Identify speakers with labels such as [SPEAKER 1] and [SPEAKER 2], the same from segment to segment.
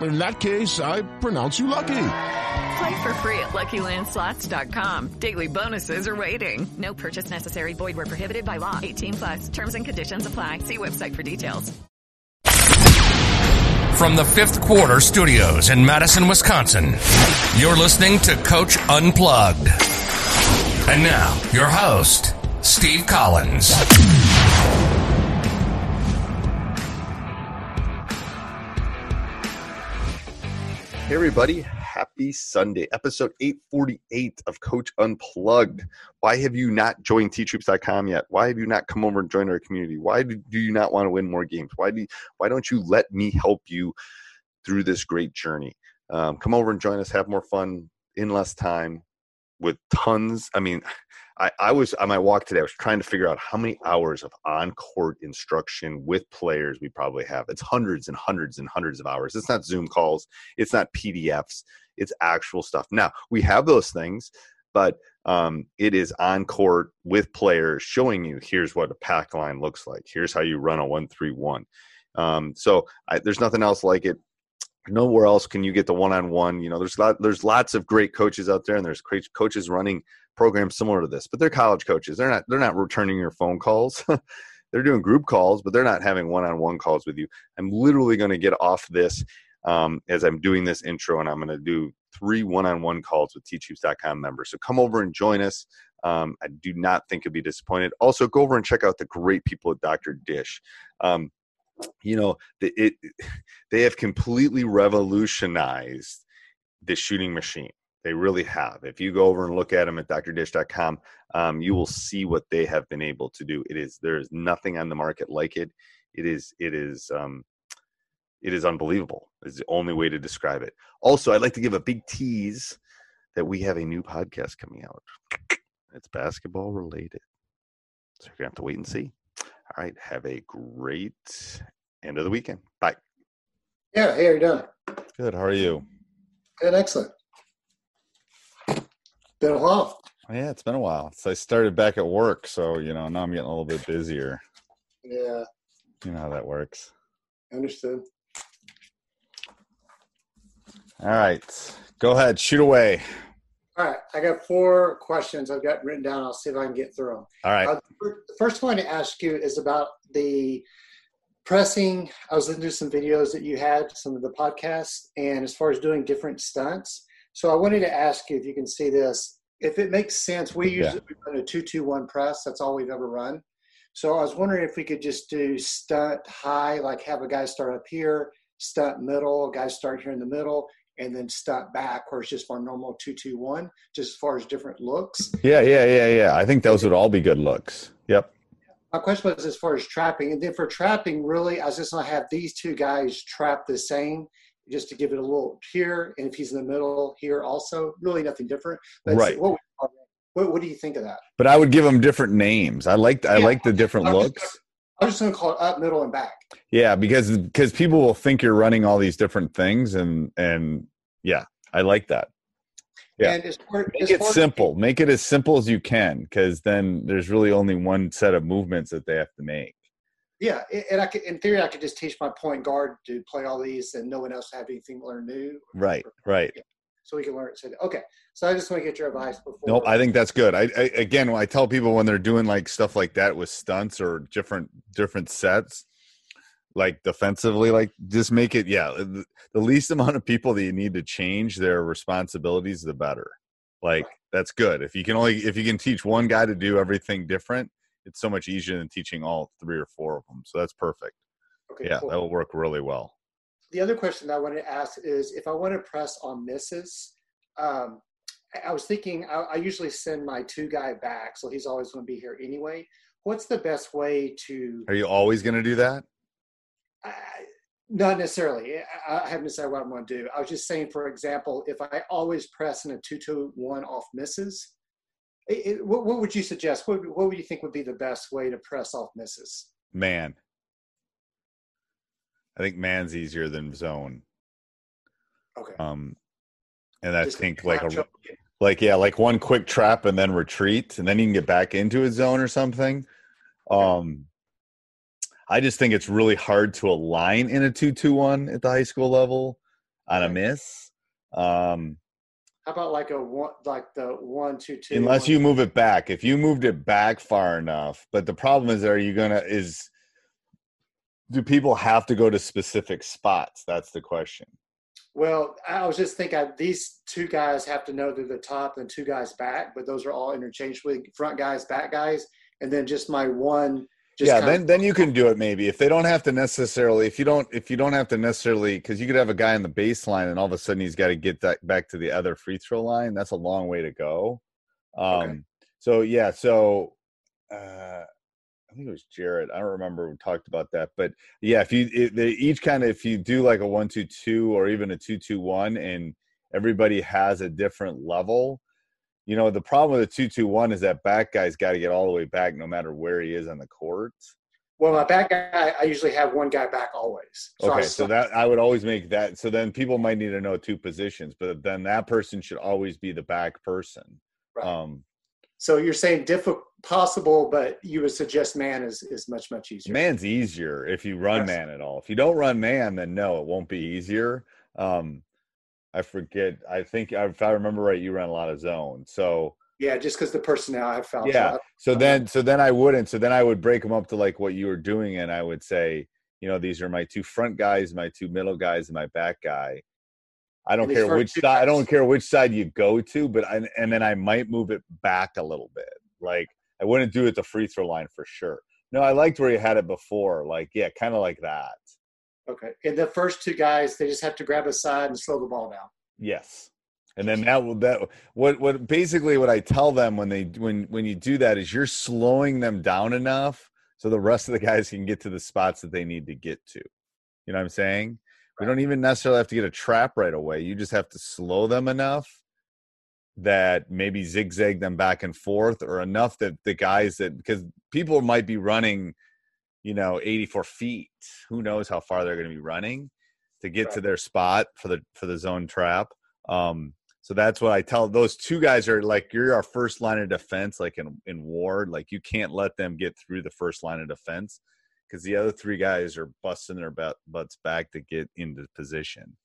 [SPEAKER 1] In that case, I pronounce you lucky.
[SPEAKER 2] Play for free at LuckyLandSlots.com. Daily bonuses are waiting. No purchase necessary. Void were prohibited by law. 18 plus. Terms and conditions apply. See website for details.
[SPEAKER 3] From the fifth quarter studios in Madison, Wisconsin, you're listening to Coach Unplugged. And now, your host, Steve Collins.
[SPEAKER 4] Hey, everybody. Happy Sunday, episode 848 of Coach Unplugged. Why have you not joined teachhoops.com yet? Why have you not come over and joined our community? Why do you not want to win more games? Why, do you, why don't you let me help you through this great journey? Um, come over and join us, have more fun in less time with tons. I mean, I, I was on my walk today. I was trying to figure out how many hours of on-court instruction with players we probably have. It's hundreds and hundreds and hundreds of hours. It's not Zoom calls. It's not PDFs. It's actual stuff. Now we have those things, but um, it is on court with players showing you here's what a pack line looks like. Here's how you run a one-three-one. Um, so I, there's nothing else like it nowhere else can you get the one-on-one you know there's lot, there's lots of great coaches out there and there's coaches running programs similar to this but they're college coaches. They're not they're not returning your phone calls. They're doing group calls but they're not having one-on-one calls with you. I'm literally going to get off this um, as i'm doing this intro and i'm going to do three one-on-one calls with teachhoops.com members. So come over and join us. Um, i do not think you'll be disappointed. Also go over and check out the great people at dr dish. Um, you know the, it they have completely revolutionized the shooting machine. They really have. If you go over and look at them at drdish.com um, you will see what they have been able to do. It is there is nothing on the market like it. It is it is um, it is unbelievable is the only way to describe it. Also i'd like to give a big tease that we have a new podcast coming out. It's basketball related. So you're gonna have to wait and see all right. Have a great end of the weekend. Bye.
[SPEAKER 5] Yeah. Hey, how you doing?
[SPEAKER 4] Good. How are you?
[SPEAKER 5] Good. Excellent. Been a while.
[SPEAKER 4] Yeah, it's been a while. So I started back at work, so you know now I'm getting a little bit busier.
[SPEAKER 5] Yeah.
[SPEAKER 4] You know how that works.
[SPEAKER 5] Understood.
[SPEAKER 4] All right. Go ahead. Shoot away.
[SPEAKER 5] All right, I got four questions I've got written down. I'll see if I can get through them.
[SPEAKER 4] All right.
[SPEAKER 5] Uh, the first one to ask you is about the pressing. I was listening to some videos that you had, some of the podcasts, and as far as doing different stunts. So I wanted to ask you if you can see this. If it makes sense, we usually yeah. run a two-two-one press. That's all we've ever run. So I was wondering if we could just do stunt high, like have a guy start up here, stunt middle, a guy start here in the middle, and then step back where it's just our normal two two one, just as far as different looks.
[SPEAKER 4] Yeah, yeah, yeah, yeah. I think those would all be good looks. Yep.
[SPEAKER 5] My question was as far as trapping, and then for trapping, really, I was just gonna have these two guys trap the same, just to give it a little here, and if he's in the middle here, also, really nothing different.
[SPEAKER 4] But right.
[SPEAKER 5] What, what, what, do you think of that?
[SPEAKER 4] But I would give them different names. I like I yeah. like the different I'm looks.
[SPEAKER 5] Just, I'm just gonna call it up, middle, and back.
[SPEAKER 4] Yeah, because because people will think you're running all these different things, and and yeah, I like that. Yeah,
[SPEAKER 5] and as far,
[SPEAKER 4] make it simple. Make it as simple as you can, because then there's really only one set of movements that they have to make.
[SPEAKER 5] Yeah, and I could, in theory, I could just teach my point guard to play all these, and no one else have anything to learn new.
[SPEAKER 4] Right, right.
[SPEAKER 5] So we can learn. So, okay, so I just want to get your advice before.
[SPEAKER 4] Nope, I think that's good. I, I again, I tell people when they're doing like stuff like that with stunts or different different sets, like defensively, like just make it. Yeah, the, least amount of people that you need to change their responsibilities, the better. Like that's good. If you can only if you can teach one guy to do everything different, it's so much easier than teaching all three or four of them. So that's perfect.
[SPEAKER 5] Okay,
[SPEAKER 4] yeah,
[SPEAKER 5] cool.
[SPEAKER 4] that will work really well.
[SPEAKER 5] The other question that I wanted to ask is if I want to press on misses, um, I- was thinking I, I usually send my two guy back, so he's always going to be here anyway. What's the best way to?
[SPEAKER 4] Are you always going to do that?
[SPEAKER 5] I, not necessarily. I, I haven't decided what I'm going to do. I was just saying, for example, if I always press in a two-two-one off misses, it, it, what, what would you suggest? What, what would you think would be the best way to press off misses?
[SPEAKER 4] Man. I think man's easier than zone.
[SPEAKER 5] Okay.
[SPEAKER 4] Um, and I
[SPEAKER 5] Just
[SPEAKER 4] think like a like yeah, like one quick trap and then retreat, and then you can get back into a zone or something. Um, I just think it's really hard to align in a two-two-one at the high school level on a miss. Um,
[SPEAKER 5] How about like a one, like the one-two-two?
[SPEAKER 4] unless you move it back. If you moved it back far enough, but the problem is, are you gonna is do people have to go to specific spots? That's the question.
[SPEAKER 5] Well, I was just thinking these two guys have to know they're the top and two guys back, but those are all interchangeably front guys, back guys, and then just my one. Just
[SPEAKER 4] yeah, then
[SPEAKER 5] of-
[SPEAKER 4] then you can do it maybe if they don't have to necessarily if you don't if you don't have to necessarily because you could have a guy in the baseline and all of a sudden he's got to get that back to the other free throw line. That's a long way to go. Um,
[SPEAKER 5] Okay.
[SPEAKER 4] So yeah, so uh, I think it was Jared. I don't remember we talked about that, but yeah, if you it, they each kind of if you do like a one two two or even a two two one and everybody has a different level. You know, the problem with a two two one is that back guy's got to get all the way back no matter where he is on the court.
[SPEAKER 5] well, my back guy, I usually have one guy back always. I
[SPEAKER 4] Okay, so that I would always make that. So then people might need to know two positions, but then that person should always be the back person.
[SPEAKER 5] Right.
[SPEAKER 4] Um,
[SPEAKER 5] so you're saying difficult, possible, but you would suggest man is is much much easier.
[SPEAKER 4] man's easier if you run
[SPEAKER 5] Yes.
[SPEAKER 4] man at all. If you don't run man, then no, it won't be easier. Um, I forget. I think if I remember right, you ran a lot of zone. So
[SPEAKER 5] Yeah, just because the personnel I've found.
[SPEAKER 4] yeah.
[SPEAKER 5] I-
[SPEAKER 4] So then, so then I wouldn't. So then I would break them up to like what you were doing, and I would say, you know, these are my two front guys, my two middle guys, and my back guy. I don't care which side. I don't care which side you go to, but I, and then I might move it back a little bit. Like I wouldn't do it the free throw line for sure. No, I liked where you had it before. Like yeah, kind of like that.
[SPEAKER 5] Okay, and the first two guys, they just have to grab a side and slow the ball down.
[SPEAKER 4] Yes. And then that will that what what basically what I tell them when they when when you do that is you're slowing them down enough so the rest of the guys can get to the spots that they need to get to. You know what I'm saying? We don't even necessarily have to get a trap right away. You just have to slow them enough that maybe zigzag them back and forth or enough that the guys that because people might be running, you know, 84 feet. Who knows how far they're going to be running to get to their spot for the for the zone trap. Um, so that's what I tell those two guys are like you're our first line of defense, like in in war. Like you can't let them get through the first line of defense because the other three guys are busting their butts back to get into position.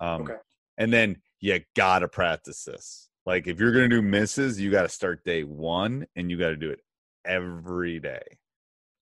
[SPEAKER 4] Um,
[SPEAKER 5] Okay.
[SPEAKER 4] And then you gotta practice this. Like if you're gonna do misses, you got to start day one, and you got to do it every day.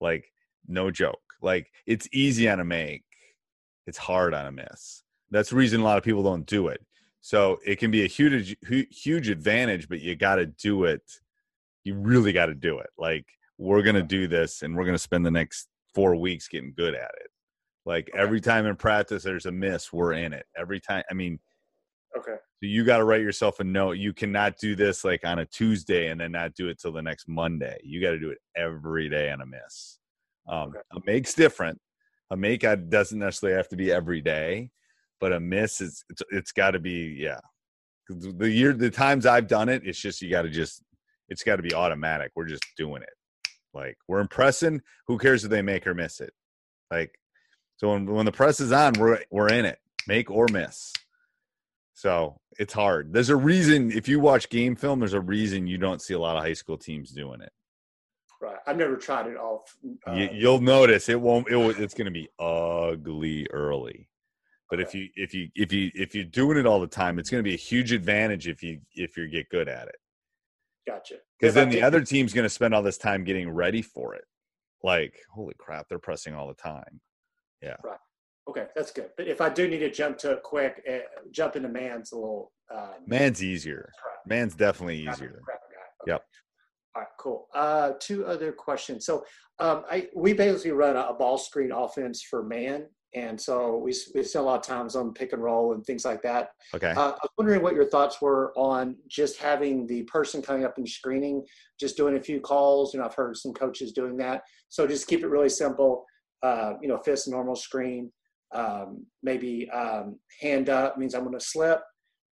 [SPEAKER 4] Like no joke. Like it's easy on a make, it's hard on a miss. That's the reason a lot of people don't do it. So it can be a huge, huge advantage, but you got to do it. You really got to do it. Like we're gonna do this, and we're gonna spend the next four weeks getting good at it. Like every time in practice, there's a miss, we're in it. Every time, I mean,
[SPEAKER 5] Okay.
[SPEAKER 4] so you got to write yourself a note. You cannot do this like on a Tuesday and then not do it till the next Monday. You got to do it every day on a miss. Um,
[SPEAKER 5] Okay.
[SPEAKER 4] A make's different. A make uh, doesn't necessarily have to be every day, but a miss is it's, it's got to be yeah. The year the times I've done it, it's just you got to just it's got to be automatic. We're just doing it. Like we're impressing. Who cares if they make or miss it? Like so when when the press is on, we're we're in it, make or miss. So it's hard. There's a reason if you watch game film, there's a reason you don't see a lot of high school teams doing it.
[SPEAKER 5] Right. I've never tried it off. Uh,
[SPEAKER 4] you, you'll notice it won't. It will, it's going to be ugly early. But if you if you if you if you're doing it all the time, it's going to be a huge advantage if you if you get good at it.
[SPEAKER 5] Gotcha.
[SPEAKER 4] Because then the other team's going to spend all this time getting ready for it. Like, holy crap, they're pressing all the time. Yeah. Right.
[SPEAKER 5] Okay, that's good. But if I do need to jump to it quick, uh, jump into man's a little. Um,
[SPEAKER 4] Man's easier.
[SPEAKER 5] crap.
[SPEAKER 4] Man's definitely easier.
[SPEAKER 5] a. Okay.
[SPEAKER 4] Yep.
[SPEAKER 5] All right, cool. Uh, two other questions. So um, I we basically run a, a ball screen offense for man, and so we we spend a lot of times on pick and roll and things like that.
[SPEAKER 4] Okay.
[SPEAKER 5] Uh, I was wondering what your thoughts were on just having the person coming up and screening, just doing a few calls. You know, I've heard some coaches doing that. So just keep it really simple. Uh, you know, fist normal screen. Um, maybe um, hand up means I'm going to slip,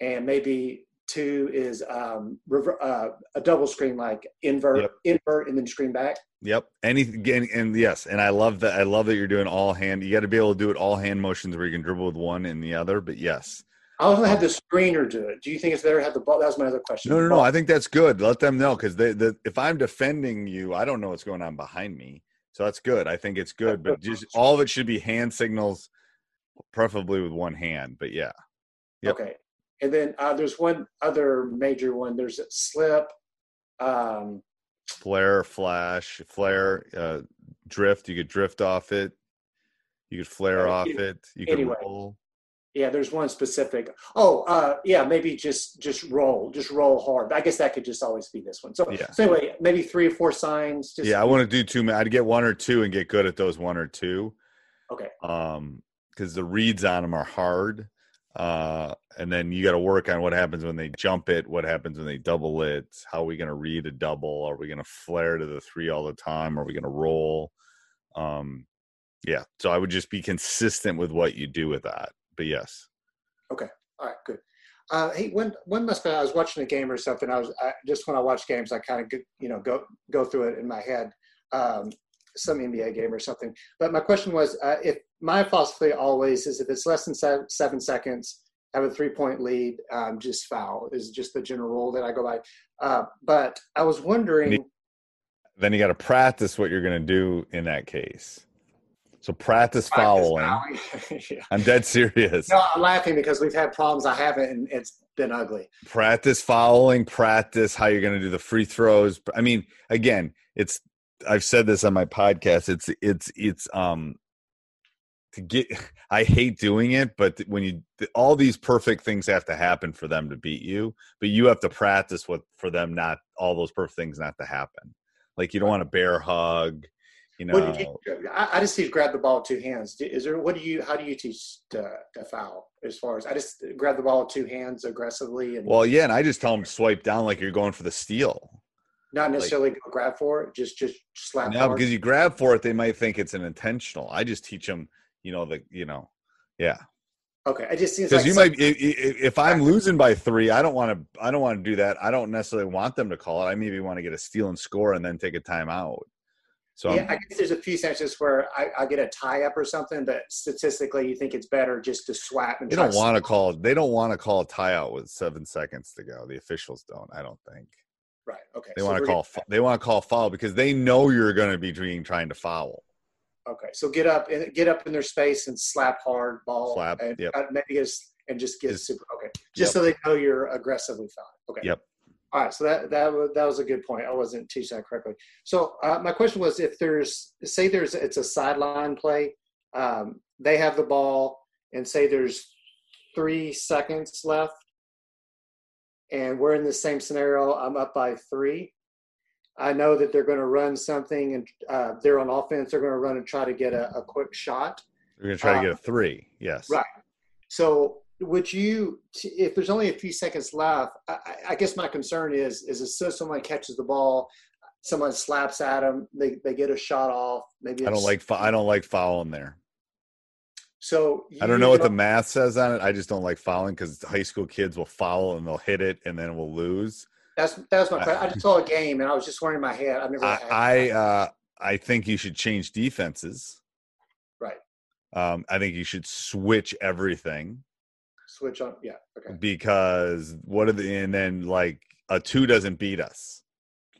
[SPEAKER 5] and maybe two is um, rever- uh, a double screen like invert,
[SPEAKER 4] Yep.
[SPEAKER 5] invert, and then screen back.
[SPEAKER 4] Yep. Anything and, and yes, and I love that. I love that you're doing all hand. You got to be able to do it all hand motions where you can dribble with one and the other. But yes,
[SPEAKER 5] I also had the screener do it. Do you think it's better to have the ball? That was my other question.
[SPEAKER 4] no, no, no. I think that's good. Let them know because they, the, if I'm defending you, I don't know what's going on behind me. So that's good. I think it's good. But just all of it should be hand signals, preferably with one hand. But yeah, Yep.
[SPEAKER 5] Okay. And then uh, there's one other major one. There's a slip. Um,
[SPEAKER 4] flare, flash, flare, uh, drift. You could drift off it. You could flare
[SPEAKER 5] Uh,
[SPEAKER 4] off
[SPEAKER 5] any-
[SPEAKER 4] it. You could
[SPEAKER 5] anyway.
[SPEAKER 4] roll.
[SPEAKER 5] yeah, there's one specific. Oh, uh, yeah, maybe just just roll, just roll hard. I guess that could just always be this one. So,
[SPEAKER 4] Yeah.
[SPEAKER 5] so anyway, maybe three or four signs. Just
[SPEAKER 4] yeah, I want to do two. I'd get one or two and get good at those one or two.
[SPEAKER 5] Okay.
[SPEAKER 4] Um, because the reads on them are hard. Uh, and then you got to work on what happens when they jump it. What happens when they double it? How are we going to read a double? Are we going to flare to the three all the time? Are we going to roll? Um, yeah. So I would just be consistent with what you do with that. But yes. Okay.
[SPEAKER 5] All right, good. Uh, hey, when when must I was watching a game or something? I was I, just when I watch games, I kind of you know go go through it in my head. Um, some NBA game or something. But my question was, uh, if my philosophy always is, if it's less than seven, seven seconds, have a three point lead, um, just foul is just the general rule that I go by. Uh, but I was wondering,
[SPEAKER 4] Then you got to practice what you're going to do in that case. So practice
[SPEAKER 5] Practice
[SPEAKER 4] fouling.
[SPEAKER 5] fouling. yeah.
[SPEAKER 4] I'm dead serious.
[SPEAKER 5] No, I'm laughing because we've had problems. I haven't, and it's been ugly.
[SPEAKER 4] practice fouling, practice how you're going to do the free throws. I mean, again, it's I've said this on my podcast. It's it's it's um to get I hate doing it, but when you all these perfect things have to happen for them to beat you, but you have to practice what for them not all those perfect things not to happen. Like you don't want a bear hug, you know.
[SPEAKER 5] What I, I just teach grab the ball with two hands. Is there what do you how do you teach to, to foul as far as I just grab the ball with two hands aggressively and
[SPEAKER 4] well, yeah, and I just tell them swipe down like you're going for the steal.
[SPEAKER 5] Not necessarily go grab for it, just just slap.
[SPEAKER 4] No, because you grab for it, they might think it's an intentional. I just teach them, you know, the you know, yeah.
[SPEAKER 5] okay, I just
[SPEAKER 4] Because
[SPEAKER 5] like
[SPEAKER 4] you might, i- i- if I'm losing by three, I don't want to. I don't want to do that. I don't necessarily want them to call it. I maybe want to get a steal and score and then take a timeout. So
[SPEAKER 5] yeah,
[SPEAKER 4] I'm-
[SPEAKER 5] I guess there's a few sentences where I, I get a tie up or something, but statistically, you think it's better just to swap and
[SPEAKER 4] they don't want to call. They don't want to call a tie-out with seven seconds to go. The officials don't. I don't think
[SPEAKER 5] Right. Okay.
[SPEAKER 4] they
[SPEAKER 5] so
[SPEAKER 4] want to call.
[SPEAKER 5] getting-
[SPEAKER 4] They want to call foul because they know you're going to be doing trying to foul.
[SPEAKER 5] Okay, so get up and get up in their space and slap hard ball.
[SPEAKER 4] Slap,
[SPEAKER 5] and
[SPEAKER 4] yep.
[SPEAKER 5] maybe just and just get
[SPEAKER 4] Just-
[SPEAKER 5] super. Okay, just
[SPEAKER 4] yep.
[SPEAKER 5] so they know you're aggressively fouling. Okay.
[SPEAKER 4] Yep.
[SPEAKER 5] All right, so that that was that was a good point. I wasn't teaching that correctly. So uh, my question was, if there's say there's it's a sideline play, um, they have the ball, and say there's three seconds left, and we're in the same scenario. I'm up by three. I know that they're going to run something, and uh, they're on offense. They're going to run and try to get a, a quick shot.
[SPEAKER 4] You're going to try
[SPEAKER 5] Uh,
[SPEAKER 4] to get a three. Yes.
[SPEAKER 5] Right. So would you, if there's only a few seconds left, I, I- I guess my concern is, is as soon as someone catches the ball, someone slaps at them, they, they get a shot off. Maybe
[SPEAKER 4] I don't like. I don't like fouling there.
[SPEAKER 5] So
[SPEAKER 4] I don't know what the math says on it. I just don't like fouling because high school kids will foul and they'll hit it and then we'll lose.
[SPEAKER 5] That's that's my question. I just saw a game and I was just wondering in my head. I've never
[SPEAKER 4] I I, uh, I think you should change defenses.
[SPEAKER 5] right
[SPEAKER 4] Um, I think you should switch everything
[SPEAKER 5] switch on. Yeah. Okay.
[SPEAKER 4] because what are the and then like a two doesn't beat us.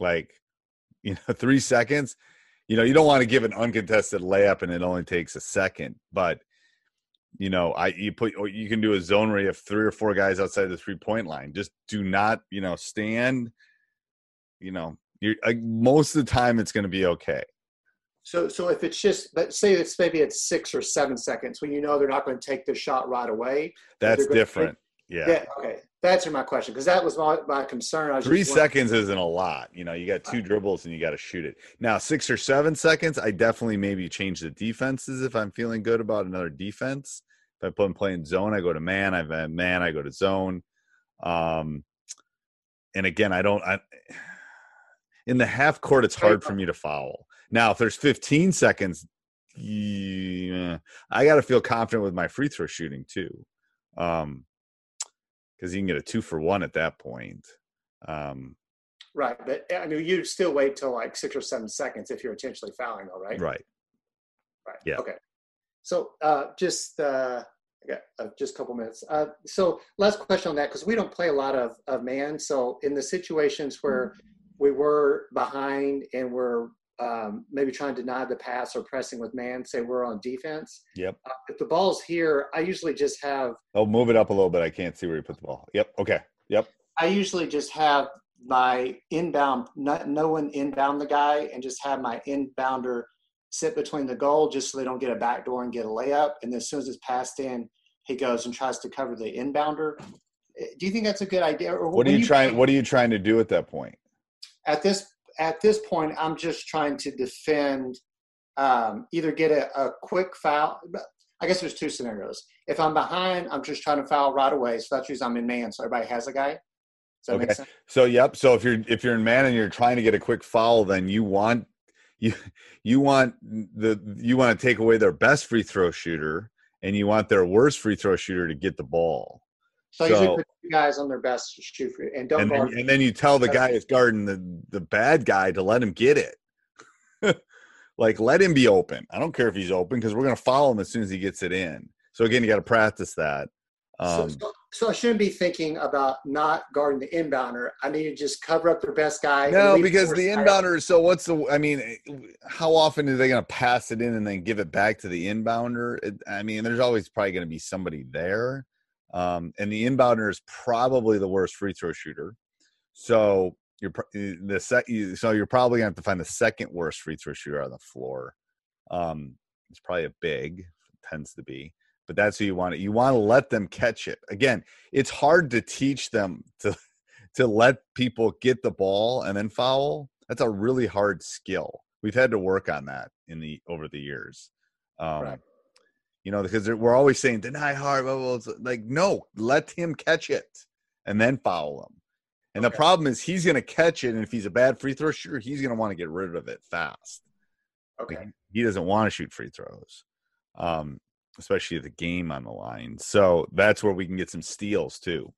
[SPEAKER 4] Like You know, three seconds. You know, you don't want to give an uncontested layup and it only takes a second, but you know, I you put or you can do a zone where you have three or four guys outside the three point line. Just do not, you know, stand. You know, you're like, most of the time it's going to be okay.
[SPEAKER 5] So, so if it's just, but say it's maybe it's six or seven seconds when you know they're not going to take the shot right away.
[SPEAKER 4] That's different. Yeah.
[SPEAKER 5] Yeah. Okay. That's my question because that was my, my concern.
[SPEAKER 4] Three seconds isn't a lot. You know, you got two dribbles and you got to shoot it. Now, six or seven seconds, I definitely maybe change the defenses if I'm feeling good about another defense. If I put him playing zone, I go to man. I've had man, I go to zone. Um, and again, I don't. I, in the half court, it's hard for me to foul. Now, if there's 15 seconds, yeah, I got to feel confident with my free throw shooting too, um, because you can get a two for one at that point. Um,
[SPEAKER 5] Right. But I mean, you still wait till like six or seven seconds if you're intentionally fouling, though, right?
[SPEAKER 4] right.
[SPEAKER 5] Right.
[SPEAKER 4] Yeah.
[SPEAKER 5] Okay. So uh, just uh, I got uh, just a couple minutes. Uh, so last question on that because we don't play a lot of, of man. So in the situations where we were behind and we're um, maybe trying to deny the pass or pressing with man, say we're on defense.
[SPEAKER 4] Yep.
[SPEAKER 5] Uh, if the ball's here, I usually just have
[SPEAKER 4] Oh, move it up a little bit. I can't see where you put the ball. Yep. Okay. Yep.
[SPEAKER 5] I usually just have my inbound, no, no one inbound the guy, and just have my inbounder sit between the goal just so they don't get a backdoor and get a layup. And then as soon as it's passed in, he goes and tries to cover the inbounder. Eh, Do you think that's a good idea? Or
[SPEAKER 4] What are
[SPEAKER 5] when
[SPEAKER 4] you trying? What are you trying to do at that point?
[SPEAKER 5] at this at this point? I'm just trying to defend, um, either get a, a quick foul. I guess there's two scenarios. If I'm behind, I'm just trying to foul right away. So that's usually I'm in man, so everybody has a guy. Does that make
[SPEAKER 4] Okay.
[SPEAKER 5] sense?
[SPEAKER 4] So yep. So if you're if you're in man and you're trying to get a quick foul, then you want you you want the you want to take away their best free throw shooter and you want their worst free throw shooter to get the ball.
[SPEAKER 5] So, I usually put two guys on their best shoot for and don't
[SPEAKER 4] And
[SPEAKER 5] guard.
[SPEAKER 4] then, and then you tell the guy is guarding the the bad guy to let him get it. like let him be open. I don't care if he's open because we're gonna follow him as soon as he gets it in. So again, you got to practice that.
[SPEAKER 5] so,
[SPEAKER 4] Um,
[SPEAKER 5] so, so I shouldn't be thinking about not guarding the inbounder. I need to just cover up their best guy.
[SPEAKER 4] No, because the inbounder. So what's the? I mean, how often are they going to pass it in and then give it back to the inbounder? It, I mean, there's always probably going to be somebody there, um, and the inbounder is probably the worst free throw shooter. So you're eh, the you- So you're probably going to have to find the second worst free throw shooter on the floor. Um, it's probably a big, tends to be, but that's who you want. You want to let them catch it. Again, it's hard to teach them to to let people get the ball and then foul that's a really hard skill we've had to work on that in the over the years um
[SPEAKER 5] Right.
[SPEAKER 4] You know because we're always saying deny hard blah, blah, blah. Like no let him catch it and then foul him and the problem is he's going to catch it and if he's a bad free throw shooter he's going to want to get rid of it fast
[SPEAKER 5] Okay.
[SPEAKER 4] he doesn't want to shoot free throws um especially the game on the line so that's where we can get some steals too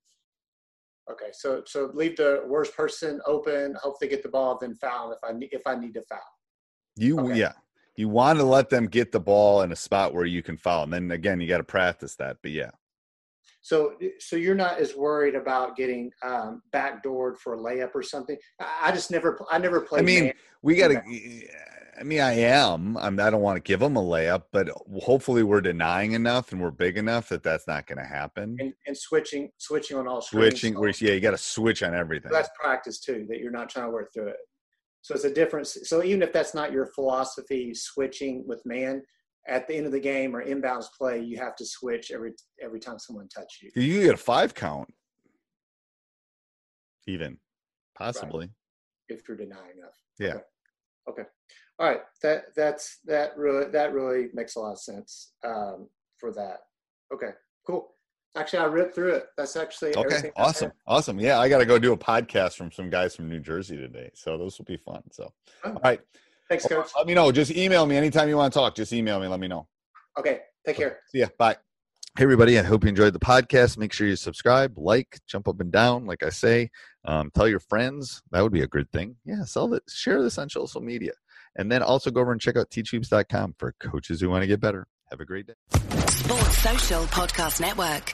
[SPEAKER 5] Okay. So so leave the worst person open. Hope they get the ball, then foul if I need if I need to foul.
[SPEAKER 4] You
[SPEAKER 5] Okay.
[SPEAKER 4] yeah. You want to let them get the ball in a spot where you can foul. And then again, you got to practice that. But yeah.
[SPEAKER 5] So so you're not as worried about getting um, backdoored for a layup or something. I, just never I never played.
[SPEAKER 4] I mean,
[SPEAKER 5] man.
[SPEAKER 4] we got to I mean, I am. I'm, I don't want to give them a layup, but hopefully we're denying enough and we're big enough that that's not going to happen.
[SPEAKER 5] and, and switching switching on all screens.
[SPEAKER 4] Switching,
[SPEAKER 5] So-
[SPEAKER 4] where yeah, you got to switch on everything.
[SPEAKER 5] that's practice too that you're not trying to work through it so it's a difference. So even if that's not your philosophy switching with man at the end of the game or inbounds play you have to switch every every time someone touch you.
[SPEAKER 4] You get a five count, even. Possibly.
[SPEAKER 5] if you're denying enough.
[SPEAKER 4] Yeah.
[SPEAKER 5] okay. All right. That that's that really that really makes a lot of sense um, for that. Okay. Cool actually i ripped through it that's actually
[SPEAKER 4] Okay. Awesome. Awesome. Yeah, I got to go do a podcast from some guys from New Jersey today, so those will be fun. So,
[SPEAKER 5] Oh.
[SPEAKER 4] all right.
[SPEAKER 5] thanks coach
[SPEAKER 4] Let me know. Just email me anytime you want to talk. Just email me. Let me know.
[SPEAKER 5] okay take care
[SPEAKER 4] See ya. Bye. Hey, everybody. I hope you enjoyed the podcast. Make sure you subscribe, like, jump up and down, like I say. Um, tell your friends. That would be a good thing. Yeah, sell it. Share this on social media. And then also go over and check out teachhoops.com for coaches who want to get better. Have a great day.
[SPEAKER 6] Sports Social Podcast Network.